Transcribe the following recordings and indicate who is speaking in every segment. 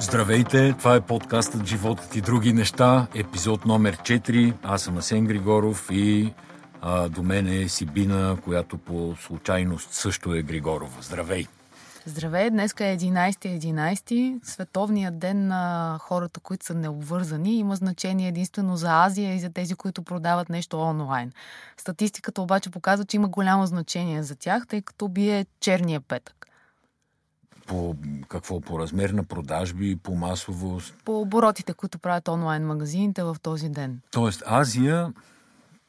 Speaker 1: Здравейте, това е подкастът Животът и други неща, епизод номер 4. Аз съм Асен Григоров и а, до мен е Сибина, която по случайност също е Григорова. Здравей!
Speaker 2: Здравей, днес е 11-11, световният ден на хората, които са необвързани. Има значение единствено за Азия и за тези, които продават нещо онлайн. Статистиката обаче показва, че има голямо значение за тях, тъй като бие черния петък.
Speaker 1: По какво? По размер на продажби, по масовост?
Speaker 2: По оборотите, които правят онлайн магазините в този ден.
Speaker 1: Тоест Азия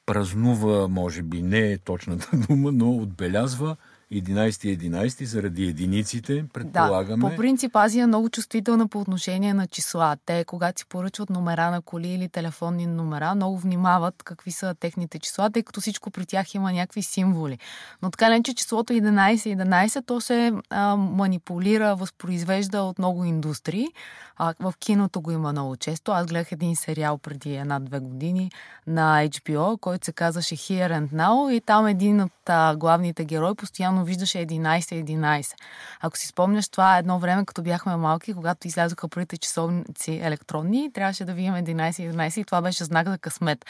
Speaker 1: празнува, може би не е точната дума, но отбелязва 11-11 заради единиците, предполагаме.
Speaker 2: Да, по принцип Азия е много чувствителна по отношение на числа. Те, когато си поръчват номера на коли или телефонни номера, много внимават какви са техните числа, тъй като всичко при тях има някакви символи. Но така не, че числото 11-11, то се а, манипулира, възпроизвежда от много индустрии. А, в киното го има много често. Аз гледах един сериал преди една-две години на HBO, който се казваше Here and Now и там един от а, главните герои постоянно виждаше 11-11. Ако си спомняш, това е едно време, като бяхме малки, когато излязоха първите часовници електронни, трябваше да видим 11-11 и това беше знак за късмет.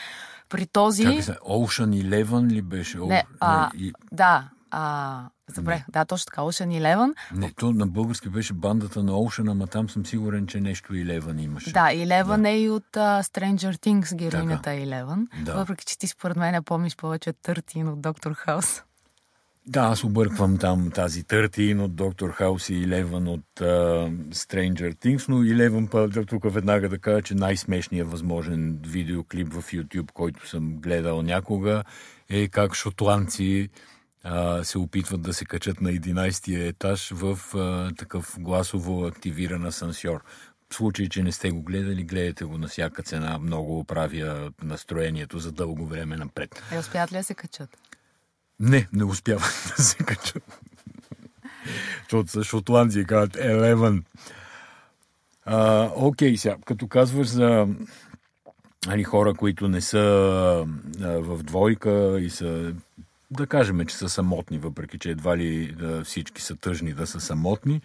Speaker 2: При този...
Speaker 1: Как се? Ocean Eleven ли беше?
Speaker 2: Не, а, и... Да, а, Добре, да, точно така. Ocean Eleven.
Speaker 1: Не, то на български беше бандата на Ocean, ама там съм сигурен, че нещо Eleven имаше.
Speaker 2: Да, Eleven да. е и от uh, Stranger Things героинята Eleven. Да. Въпреки, че ти според мен помниш повече Търтин от Доктор Хаус.
Speaker 1: Да, аз обърквам там тази Търтин от Доктор Хаус и Илеван от uh, Stranger Things, но Илеван па тук веднага да кажа, че най-смешният възможен видеоклип в YouTube, който съм гледал някога, е как шотландци се опитват да се качат на 11-тия етаж в а, такъв гласово активиран асансьор. В случай, че не сте го гледали, гледайте го на всяка цена. Много оправя настроението за дълго време напред.
Speaker 2: Е, успят ли да се качат?
Speaker 1: Не, не успяват да се качат. Защото са шотландци казват Елевен. Окей, сега, като казваш за али, хора, които не са а, в двойка и са да кажем, че са самотни, въпреки че едва ли да, всички са тъжни да са самотни.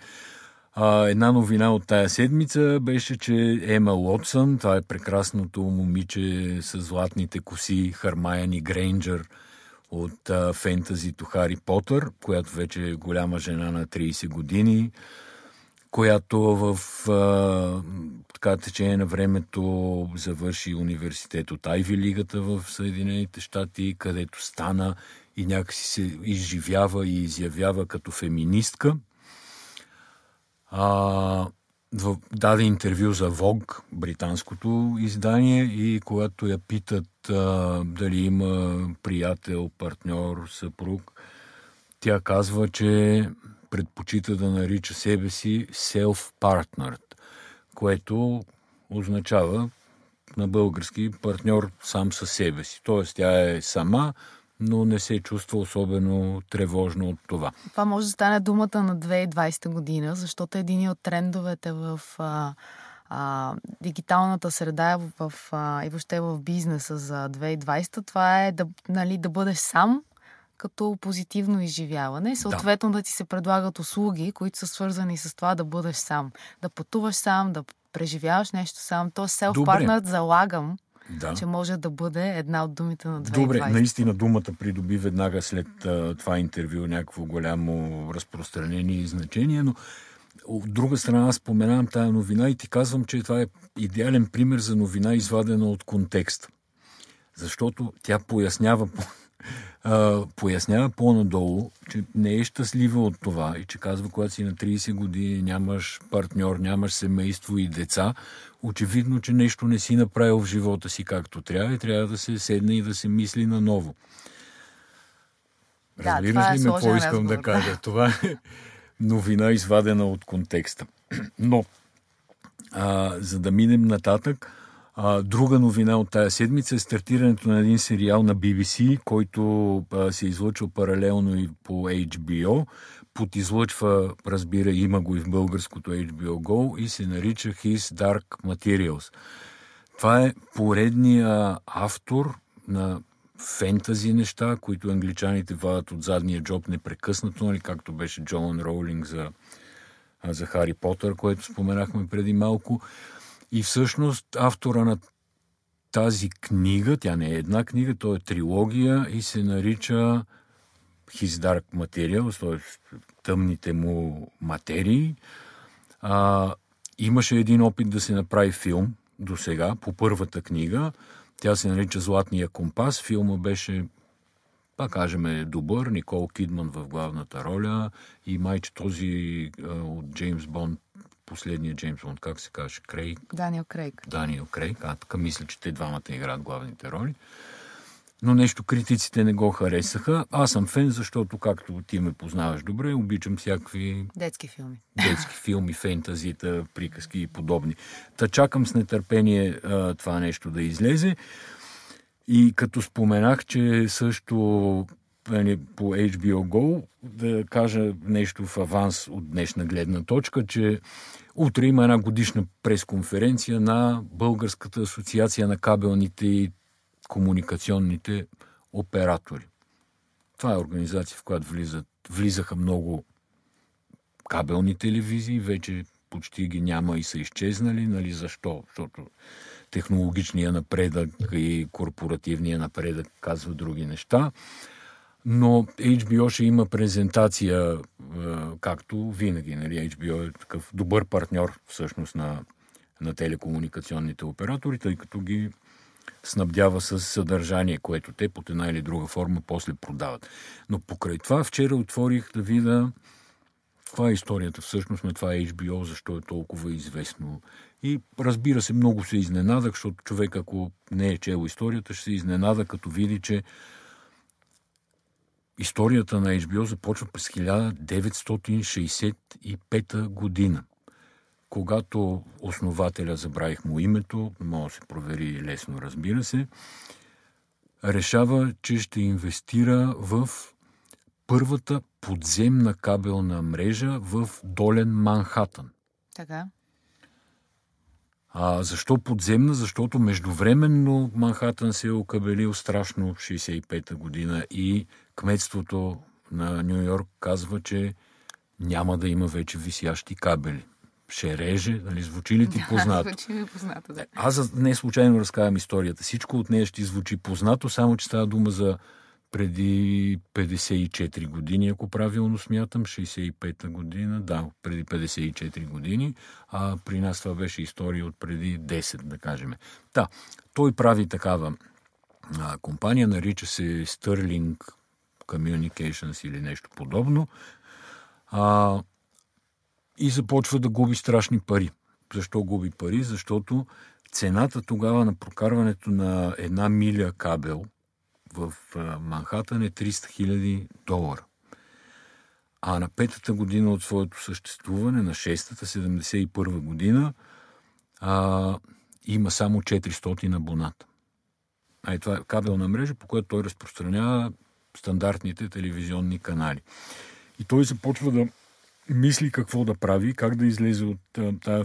Speaker 1: А, една новина от тая седмица беше, че Ема Лотсън, това е прекрасното момиче с златните коси, Хармаяни Грейнджер от а, фентазито Хари Потър, която вече е голяма жена на 30 години, която в а, така течение на времето завърши университет от Айви Лигата в Съединените щати, където стана и някакси се изживява и изявява като феминистка. А, даде интервю за Вог, британското издание, и когато я питат а, дали има приятел, партньор, съпруг, тя казва, че предпочита да нарича себе си self-partnered, което означава на български партньор сам със себе си. Тоест тя е сама, но не се чувства особено тревожно от това.
Speaker 2: Това може да стане думата на 2020 година, защото един от трендовете в а, а, дигиталната среда в, а, и въобще в бизнеса за 2020, това е да, нали, да бъдеш сам, като позитивно изживяване. Съответно да. да ти се предлагат услуги, които са свързани с това да бъдеш сам. Да пътуваш сам, да преживяваш нещо сам. То селф-партнер залагам да. че може да бъде една от думите на 2020.
Speaker 1: Добре, наистина думата придоби веднага след а, това интервю някакво голямо разпространение и значение, но от друга страна аз споменавам тая новина и ти казвам, че това е идеален пример за новина, извадена от контекст. Защото тя пояснява а, пояснява по-надолу, че не е щастлива от това и че казва, когато си на 30 години нямаш партньор, нямаш семейство и деца, очевидно, че нещо не си направил в живота си както трябва и трябва да се седне и да се мисли наново. Да, Разбираш е ли ме, какво искам да кажа? Това е новина, извадена от контекста. Но, а, за да минем нататък, друга новина от тая седмица е стартирането на един сериал на BBC, който а, се излъчва паралелно и по HBO. Подизлъчва, разбира, има го и в българското HBO Go и се нарича His Dark Materials. Това е поредния автор на фентази неща, които англичаните вадат от задния джоб непрекъснато, нали, както беше Джон Роулинг за, за Хари Потър, което споменахме преди малко. И всъщност автора на тази книга, тя не е една книга, то е трилогия и се нарича His Dark Materials, т.е. тъмните му материи. А, имаше един опит да се направи филм до сега по първата книга. Тя се нарича Златния компас. Филма беше, пак кажем, добър. Никол Кидман в главната роля и майче този от Джеймс Бонд последния Джеймс Бонд, как се каже, Крейг?
Speaker 2: Даниел Крейг.
Speaker 1: Даниел Крейг. А, така мисля, че те двамата играят главните роли. Но нещо критиците не го харесаха. Аз съм фен, защото, както ти ме познаваш добре, обичам всякакви...
Speaker 2: Детски филми.
Speaker 1: Детски филми, фентазита, приказки и подобни. Та чакам с нетърпение а, това нещо да излезе. И като споменах, че също по HBO Go, да кажа нещо в аванс от днешна гледна точка, че утре има една годишна пресконференция на Българската асоциация на кабелните и комуникационните оператори. Това е организация, в която влизат, влизаха много кабелни телевизии, вече почти ги няма и са изчезнали. Нали, защо? Защото технологичния напредък и корпоративния напредък казва други неща. Но HBO ще има презентация, както винаги. Нали? HBO е такъв добър партньор всъщност на, на телекомуникационните оператори, тъй като ги снабдява с съдържание, което те под една или друга форма после продават. Но покрай това вчера отворих да видя каква е историята всъщност на това HBO, защо е толкова известно. И разбира се, много се изненадах, защото човек, ако не е чел историята, ще се изненада, като види, че историята на HBO започва през 1965 година когато основателя, забравих му името, може да се провери лесно, разбира се, решава, че ще инвестира в първата подземна кабелна мрежа в долен Манхатън.
Speaker 2: Така.
Speaker 1: А защо подземна? Защото междувременно Манхатън се е окабелил страшно в 65-та година и кметството на Нью Йорк казва, че няма да има вече висящи кабели ще реже, нали, звучи ли ти да, познато?
Speaker 2: звучи ми познато, да.
Speaker 1: Аз не случайно разказвам историята. Всичко от нея ще звучи познато, само че става дума за преди 54 години, ако правилно смятам, 65-та година, да, преди 54 години, а при нас това беше история от преди 10, да кажем. Да, той прави такава а, компания, нарича се Sterling Communications или нещо подобно. А, и започва да губи страшни пари. Защо губи пари? Защото цената тогава на прокарването на една миля кабел в Манхатън е 300 000 долара. А на петата година от своето съществуване, на шестата, 71 година, а, има само 400 абоната. А и това е кабелна мрежа, по която той разпространява стандартните телевизионни канали. И той започва да мисли какво да прави, как да излезе от тази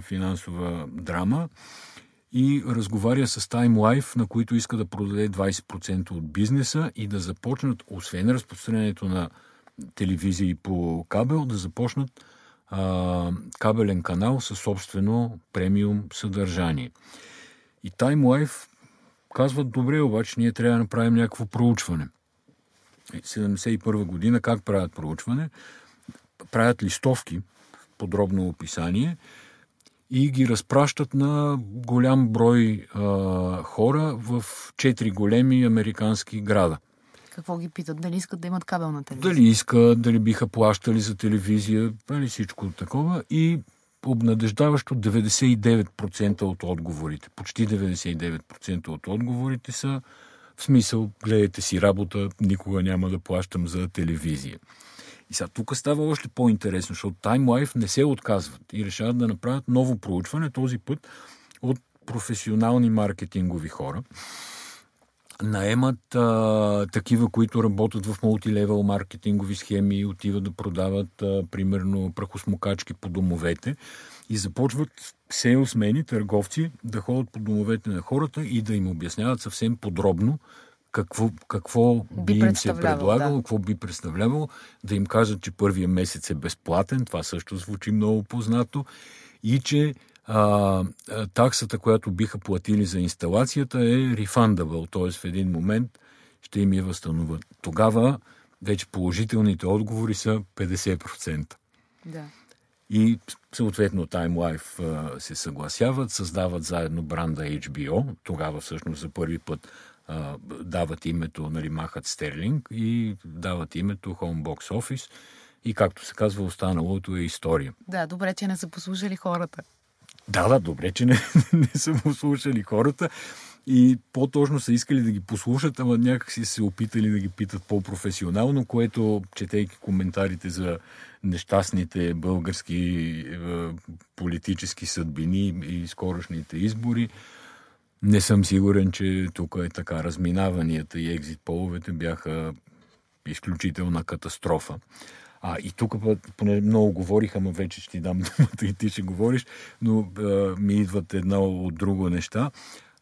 Speaker 1: финансова драма и разговаря с Time Life, на които иска да продаде 20% от бизнеса и да започнат, освен разпространението на телевизии по кабел, да започнат а, кабелен канал със собствено премиум съдържание. И Time Life казват, добре, обаче ние трябва да направим някакво проучване. 71 година как правят проучване? правят листовки, подробно описание, и ги разпращат на голям брой а, хора в четири големи американски града.
Speaker 2: Какво ги питат? Дали искат да имат кабелна телевизия?
Speaker 1: Дали искат, дали биха плащали за телевизия, нали всичко такова. И обнадеждаващо 99% от отговорите, почти 99% от отговорите са в смисъл, гледайте си работа, никога няма да плащам за телевизия. И сега тук става още по-интересно, защото Time Life не се отказват и решават да направят ново проучване, този път от професионални маркетингови хора. Наемат а, такива, които работят в мултилевел маркетингови схеми и отиват да продават, а, примерно, прахосмокачки по домовете и започват сейлсмени, търговци, да ходят по домовете на хората и да им обясняват съвсем подробно какво, какво би, би им се предлагало, да. какво би представлявало, да им кажат, че първия месец е безплатен, това също звучи много познато, и че а, таксата, която биха платили за инсталацията е refundable, т.е. в един момент ще им я възстановят. Тогава вече положителните отговори са 50%.
Speaker 2: Да.
Speaker 1: И съответно Time Life а, се съгласяват, създават заедно бранда HBO. Тогава всъщност за първи път а, дават името, нали, махат Стерлинг и дават името Home Box Office. И както се казва, останалото е история.
Speaker 2: Да, добре, че не са послушали хората.
Speaker 1: Да, да, добре, че не, не са послушали хората и по-точно са искали да ги послушат, ама някакси се опитали да ги питат по-професионално, което, четейки коментарите за нещастните български е, политически съдбини и скорошните избори, не съм сигурен, че тук е така. Разминаванията и екзит половете бяха изключителна катастрофа. А и тук, поне много говорих, ама вече ще ти дам думата и ти ще говориш, но а, ми идват едно от друго неща.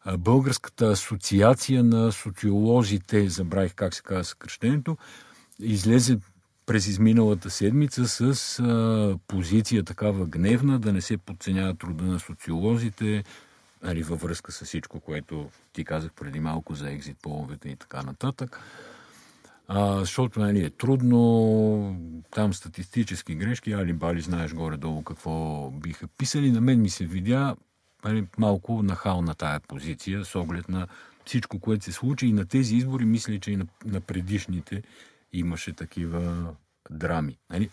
Speaker 1: А, Българската асоциация на социолозите, забравих как се казва съкръщението, излезе през изминалата седмица с а, позиция такава гневна, да не се подценява труда на социолозите, нали, във връзка с всичко, което ти казах преди малко за екзит половете и така нататък. А, защото нали, е трудно, там статистически грешки, али бали знаеш горе-долу какво биха писали. На мен ми се видя нали, малко нахал на тая позиция, с оглед на всичко, което се случи и на тези избори, мисля, че и на, на предишните имаше такива драми. Нали?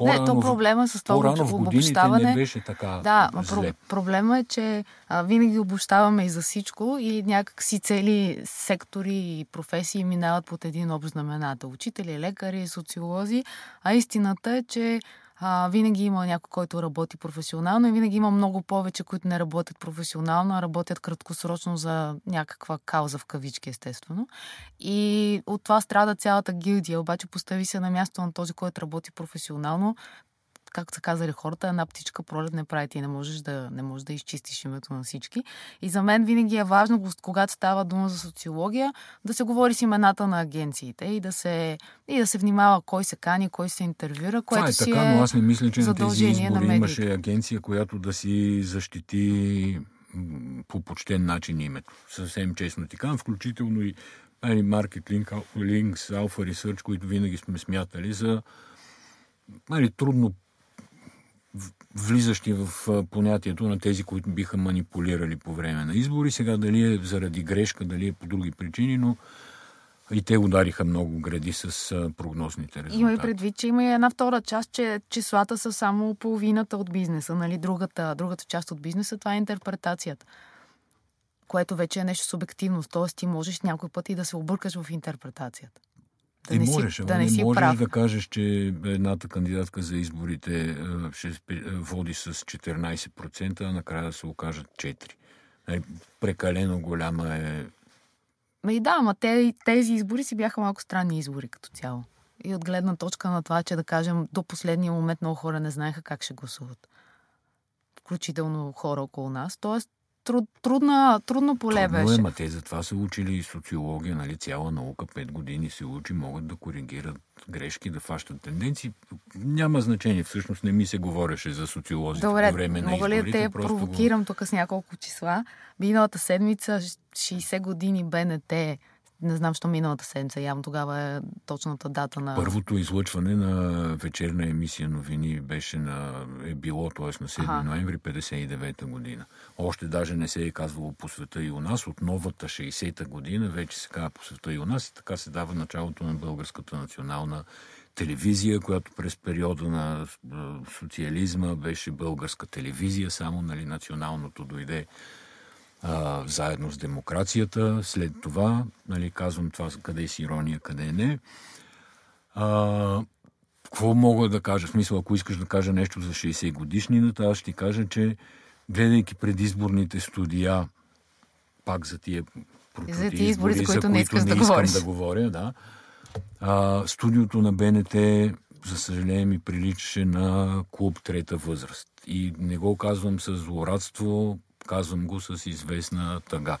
Speaker 2: Не, то проблема с това обобщаване...
Speaker 1: не беше така
Speaker 2: Да, зле. проблема е, че а, винаги обобщаваме и за всичко и някак си цели сектори и професии минават под един общ знаменател. Учители, лекари, социолози, а истината е, че а, винаги има някой, който работи професионално и винаги има много повече, които не работят професионално, а работят краткосрочно за някаква кауза в кавички, естествено. И от това страда цялата гилдия, обаче постави се на място на този, който работи професионално както са казали хората, една птичка пролет не прави. Ти не можеш да, не можеш да изчистиш името на всички. И за мен винаги е важно, когато става дума за социология, да се говори с имената на агенциите и да се, и да се внимава кой се кани, кой се интервюра, което
Speaker 1: Това е
Speaker 2: си
Speaker 1: така,
Speaker 2: е
Speaker 1: но аз не мисля, че на тези избори на имаше агенция, която да си защити по почтен начин името. Съвсем честно ти казвам, включително и Market Link, Links, Alpha Research, които винаги сме смятали за нали, трудно влизащи в понятието на тези, които биха манипулирали по време на избори. Сега дали е заради грешка, дали е по други причини, но и те удариха много гради с прогнозните резултати.
Speaker 2: Има и предвид, че има и една втора част, че числата са само половината от бизнеса. Нали? Другата, другата част от бизнеса, това е интерпретацията. Което вече е нещо субективно. Тоест ти можеш някой път и да се объркаш в интерпретацията.
Speaker 1: Да не можеш, си, да не, си можеш прав. да кажеш, че едната кандидатка за изборите ще води с 14%, а накрая да се окажат 4%. Нали, прекалено голяма е.
Speaker 2: Ма и да, ама те, тези избори си бяха малко странни избори като цяло. И от гледна точка на това, че да кажем, до последния момент много хора не знаеха как ще гласуват. Включително хора около нас. Тоест, труд, трудна, трудно поле
Speaker 1: Трудно
Speaker 2: беше.
Speaker 1: Е, ма те затова са учили и социология, нали, цяла наука, пет години се учи, могат да коригират грешки, да фащат тенденции. Няма значение, всъщност не ми се говореше за социолозите
Speaker 2: Добре,
Speaker 1: по време на
Speaker 2: мога ли да те провокирам го... тук с няколко числа? Миналата седмица 60 години БНТ не знам, що миналата седмица. Явно тогава е точната дата на...
Speaker 1: Първото излъчване на вечерна емисия новини беше на... е било, т.е. на 7 ага. ноември 59 година. Още даже не се е казвало по света и у нас. От новата 60-та година вече се казва по света и у нас и така се дава началото на българската национална телевизия, която през периода на социализма беше българска телевизия, само нали, националното дойде а, заедно с демокрацията. След това, нали, казвам това къде е с ирония, къде не. А, какво мога да кажа? В смисъл, ако искаш да кажа нещо за 60 годишнината, аз ще кажа, че гледайки предизборните студия, пак за тия
Speaker 2: за тия избори, за които не, искаш
Speaker 1: не
Speaker 2: да
Speaker 1: искам да говоря, да. А, студиото на БНТ, за съжаление, ми приличаше на клуб трета възраст. И не го казвам с злорадство, Казвам го с известна тъга.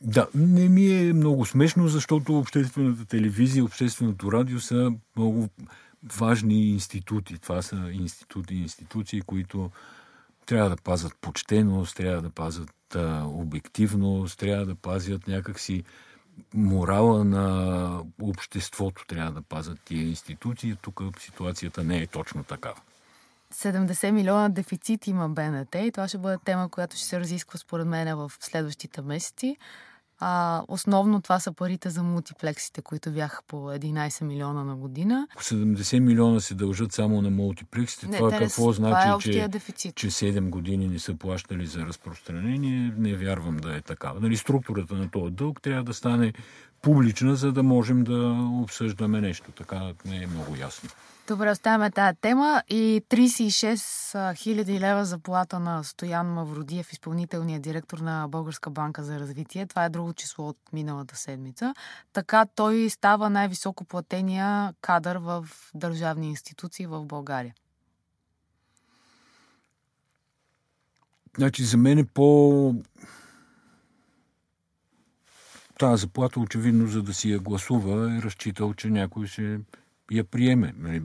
Speaker 1: Да, не ми е много смешно, защото обществената телевизия, общественото радио са много важни институти. Това са институти, институции, които трябва да пазят почтеност, трябва да пазят а, обективност, трябва да пазят някакси морала на обществото, трябва да пазят тия институции. Тук ситуацията не е точно такава.
Speaker 2: 70 милиона дефицит има БНТ и това ще бъде тема, която ще се разисква според мен в следващите месеци. А, основно това са парите за мултиплексите, които бяха по 11 милиона на година.
Speaker 1: 70 милиона се дължат само на мултиплексите.
Speaker 2: Не,
Speaker 1: това какво
Speaker 2: това
Speaker 1: значи,
Speaker 2: е
Speaker 1: че,
Speaker 2: дефицит.
Speaker 1: че 7 години не са плащали за разпространение? Не вярвам да е така. Нали, структурата на този дълг трябва да стане публична, за да можем да обсъждаме нещо. Така не е много ясно.
Speaker 2: Добре, оставяме тази тема и 36 хиляди лева заплата на Стоян Мавродиев, изпълнителният директор на Българска банка за развитие. Това е друго число от миналата седмица. Така той става най-високо платения кадър в държавни институции в България.
Speaker 1: Значи за мен е по... Тази заплата, очевидно, за да си я гласува, е разчитал, че някой ще я приеме. Нали,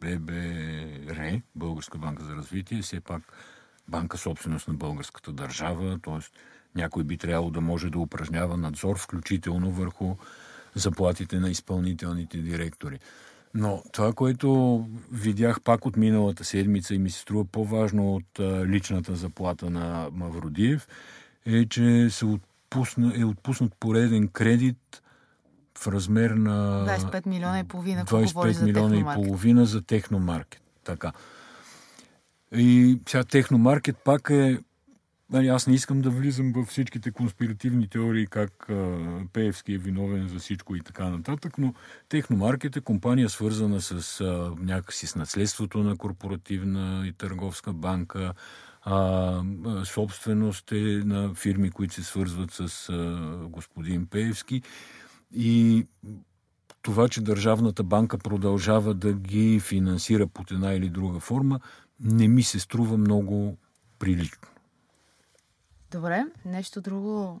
Speaker 1: ББР, Българска банка за развитие, все пак банка собственост на българската държава, т.е. някой би трябвало да може да упражнява надзор, включително върху заплатите на изпълнителните директори. Но това, което видях пак от миналата седмица и ми се струва по-важно от личната заплата на Мавродиев, е, че се отпусна, е отпуснат пореден кредит в размер на
Speaker 2: 25 милиона и половина.
Speaker 1: 25 милиона и половина за техномаркет. Така. И сега техномаркет пак е Нали, аз не искам да влизам във всичките конспиративни теории, как а, Пеевски е виновен за всичко и така нататък, но Техномаркет е компания свързана с а, някакси с наследството на корпоративна и търговска банка, а, собственост е на фирми, които се свързват с а, господин Пеевски и това, че Държавната банка продължава да ги финансира под една или друга форма, не ми се струва много прилично.
Speaker 2: Добре, нещо друго,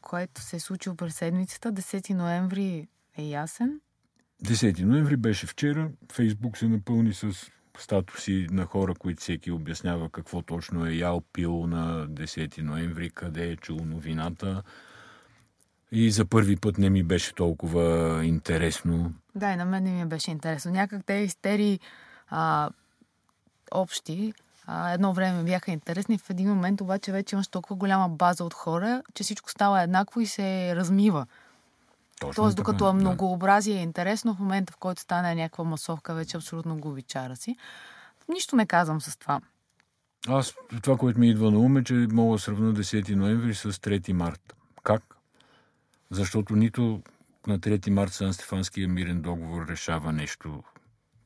Speaker 2: което се е случило през седмицата. 10 ноември е ясен.
Speaker 1: 10 ноември беше вчера. Фейсбук се напълни с статуси на хора, които всеки обяснява какво точно е ял, пил на 10 ноември, къде е чул новината. И за първи път не ми беше толкова интересно.
Speaker 2: Да, и на мен не ми беше интересно. Някак те истерии а, общи, а, едно време бяха интересни, в един момент обаче вече имаш толкова голяма база от хора, че всичко става еднакво и се размива.
Speaker 1: Точно
Speaker 2: Тоест,
Speaker 1: така,
Speaker 2: докато
Speaker 1: да.
Speaker 2: многообразие е интересно, в момента в който стане някаква масовка, вече абсолютно губи чара си. Нищо не казвам с това.
Speaker 1: Аз това, което ми идва на ум е, че мога да сравня 10 ноември с 3 март. Как? Защото нито на 3 март Сан Стефанския мирен договор решава нещо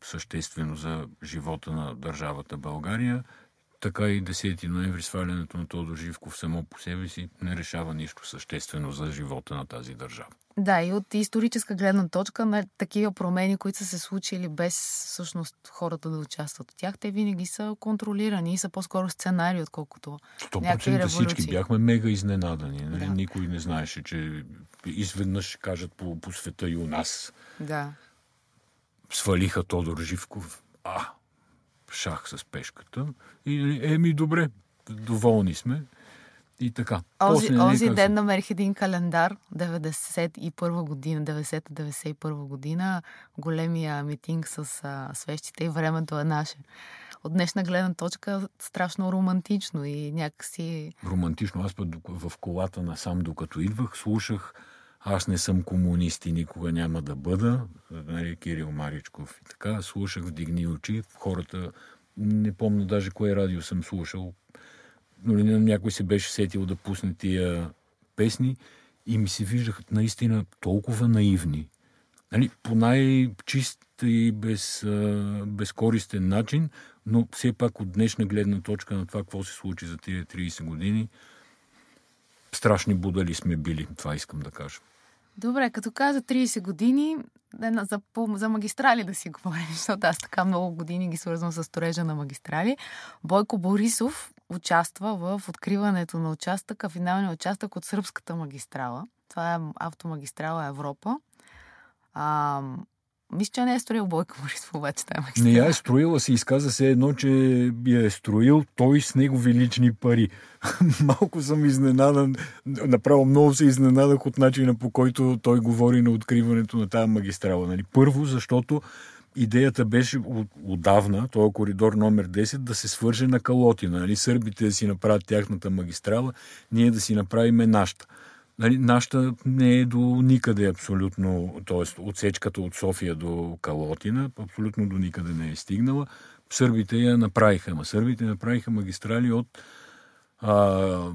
Speaker 1: съществено за живота на държавата България, така и 10 ноември свалянето на Тодор Живков само по себе си не решава нищо съществено за живота на тази държава.
Speaker 2: Да, и от историческа гледна точка на такива промени, които са се случили без всъщност хората да участват в тях, те винаги са контролирани и са по-скоро сценарии, отколкото някакви
Speaker 1: 100%
Speaker 2: революции.
Speaker 1: всички бяхме мега изненадани. Нали?
Speaker 2: Да.
Speaker 1: Никой не знаеше, че изведнъж ще кажат по, по света и у нас.
Speaker 2: Да.
Speaker 1: Свалиха Тодор Живков. А, шах с пешката. И еми добре, доволни сме. И така.
Speaker 2: Онзи,
Speaker 1: После, нали, се-
Speaker 2: ден намерих един календар, 91 година, 90-91 година, големия митинг с а, свещите и времето е наше. От днешна гледна точка страшно романтично и някакси...
Speaker 1: романтично. Аз път в колата насам, докато идвах, слушах аз не съм комунист и никога няма да бъда, нали, Кирил Маричков и така, слушах Вдигни очи, хората, не помня даже кое радио съм слушал, но ли някой се беше сетил да пусне тия песни и ми се виждаха наистина толкова наивни. Нали, по най-чист и без, безкористен начин, но все пак от днешна гледна точка на това, какво се случи за тия 30 години, страшни будали сме били, това искам да кажа.
Speaker 2: Добре, като каза 30 години, за, по- за магистрали да си говорим, защото аз така много години ги свързвам с строежа на магистрали. Бойко Борисов участва в откриването на участъка, финалния участък от сръбската магистрала. Това е автомагистрала Европа. А, мисля, че не е строил Бойко Борисов, обаче тази магистрала.
Speaker 1: Не я е строила, се изказа се едно, че я е строил той с негови лични пари. Малко съм изненадан, направо много се изненадах от начина по който той говори на откриването на тази магистрала. Нали? Първо, защото идеята беше отдавна, този коридор номер 10, да се свърже на Калотина. Нали? Сърбите да си направят тяхната магистрала, ние да си направим нашата. Нали, нашата не е до никъде абсолютно, т.е. отсечката от София до Калотина, абсолютно до никъде не е стигнала. Сърбите я направиха, ама сърбите направиха магистрали от а,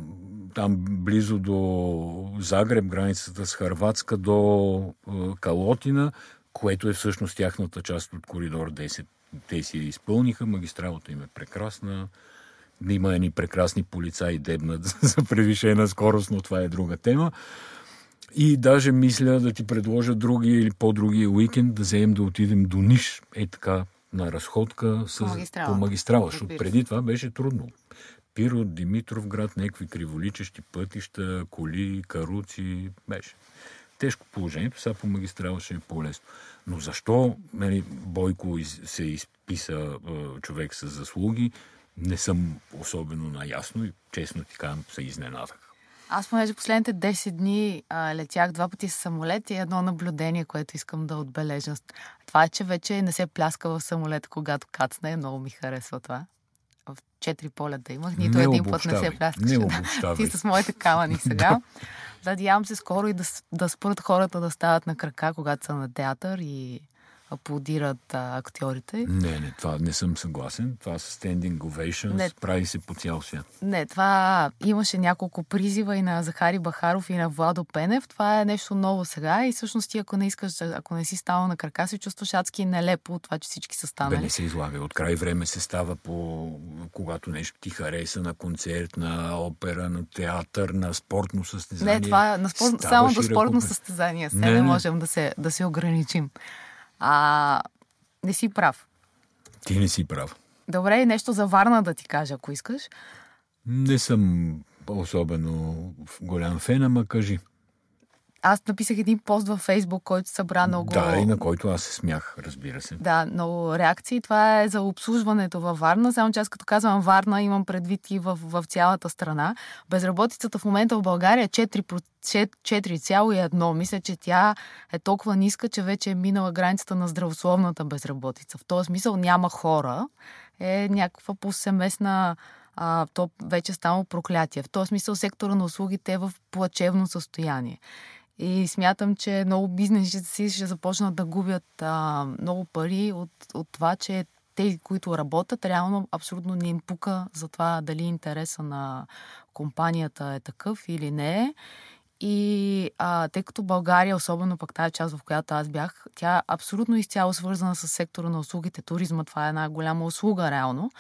Speaker 1: там близо до Загреб, границата с Харватска, до а, Калотина, което е всъщност тяхната част от коридор 10. Те си изпълниха, магистралата им е прекрасна, има едни прекрасни полицаи дебнат за превишена скорост, но това е друга тема. И даже мисля да ти предложа другия или по-другия уикенд да вземем да отидем до Ниш, е така, на разходка с,
Speaker 2: магистрала.
Speaker 1: по магистрала, защото преди това беше трудно. Пиро, Димитров град, някакви криволичещи пътища, коли, каруци, беше. Тежко положението, сега по магистрала ще е по-лесно. Но защо нали, Бойко се изписа човек с заслуги? Не съм особено наясно и честно ти казвам, се изненадах.
Speaker 2: Аз понеже последните 10 дни а, летях два пъти с самолет и едно наблюдение, което искам да отбележа. Това е, че вече не се пляска в самолет, когато кацне. Много ми харесва това. В четири полета имах, нито
Speaker 1: не
Speaker 2: един път не се пляскаше.
Speaker 1: Не
Speaker 2: Ти с моите камъни сега. Надявам се скоро и да, да спрат хората да стават на крака, когато са на театър и аплодират а, актьорите.
Speaker 1: Не, не, това не съм съгласен. Това са standing ovations, не, прави се по цял свят.
Speaker 2: Не, това имаше няколко призива и на Захари Бахаров и на Владо Пенев. Това е нещо ново сега и всъщност ти, ако не искаш, ако не си става на крака, се чувстваш адски нелепо от това, че всички са станали.
Speaker 1: Бе, не се излага. От край време се става по... когато нещо ти хареса на концерт, на опера, на театър, на спортно състезание.
Speaker 2: Не, това на спорт... само до спортно състезание. Сега не, не можем да се, да се ограничим. А, не си прав.
Speaker 1: Ти не си прав.
Speaker 2: Добре, нещо за Варна да ти кажа, ако искаш.
Speaker 1: Не съм особено голям фен, ама кажи
Speaker 2: аз написах един пост във Фейсбук, който събра много...
Speaker 1: Да, и на който аз се смях, разбира се.
Speaker 2: Да, много реакции. Това е за обслужването във Варна. Само че аз като казвам Варна, имам предвид и в, в цялата страна. Безработицата в момента в България е 4,1. Мисля, че тя е толкова ниска, че вече е минала границата на здравословната безработица. В този смисъл няма хора. Е някаква повсеместна а, то вече става проклятие. В този смисъл сектора на услугите е в плачевно състояние. И смятам, че много бизнеси ще започнат да губят а, много пари от, от това, че тези, които работят, реално абсолютно не им пука за това дали интереса на компанията е такъв или не. И а, тъй като България, особено пък тази част, в която аз бях, тя е абсолютно изцяло свързана с сектора на услугите, туризма. Това е една голяма услуга, реално.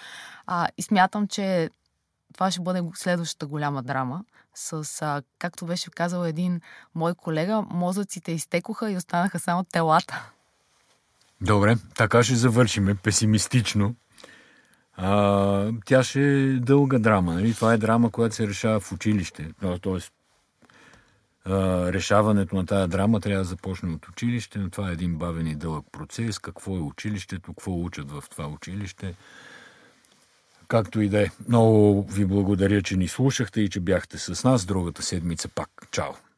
Speaker 2: А, и смятам, че това ще бъде следващата голяма драма. С, а, както беше казал един мой колега, мозъците изтекоха и останаха само телата.
Speaker 1: Добре, така ще завършиме песимистично. А, тя ще е дълга драма. Нали? Това е драма, която се решава в училище. Тоест, а, решаването на тази драма трябва да започне от училище, но това е един бавен и дълъг процес. Какво е училището, какво учат в това училище. Както и да е. Много ви благодаря, че ни слушахте и че бяхте с нас. Другата седмица пак. Чао!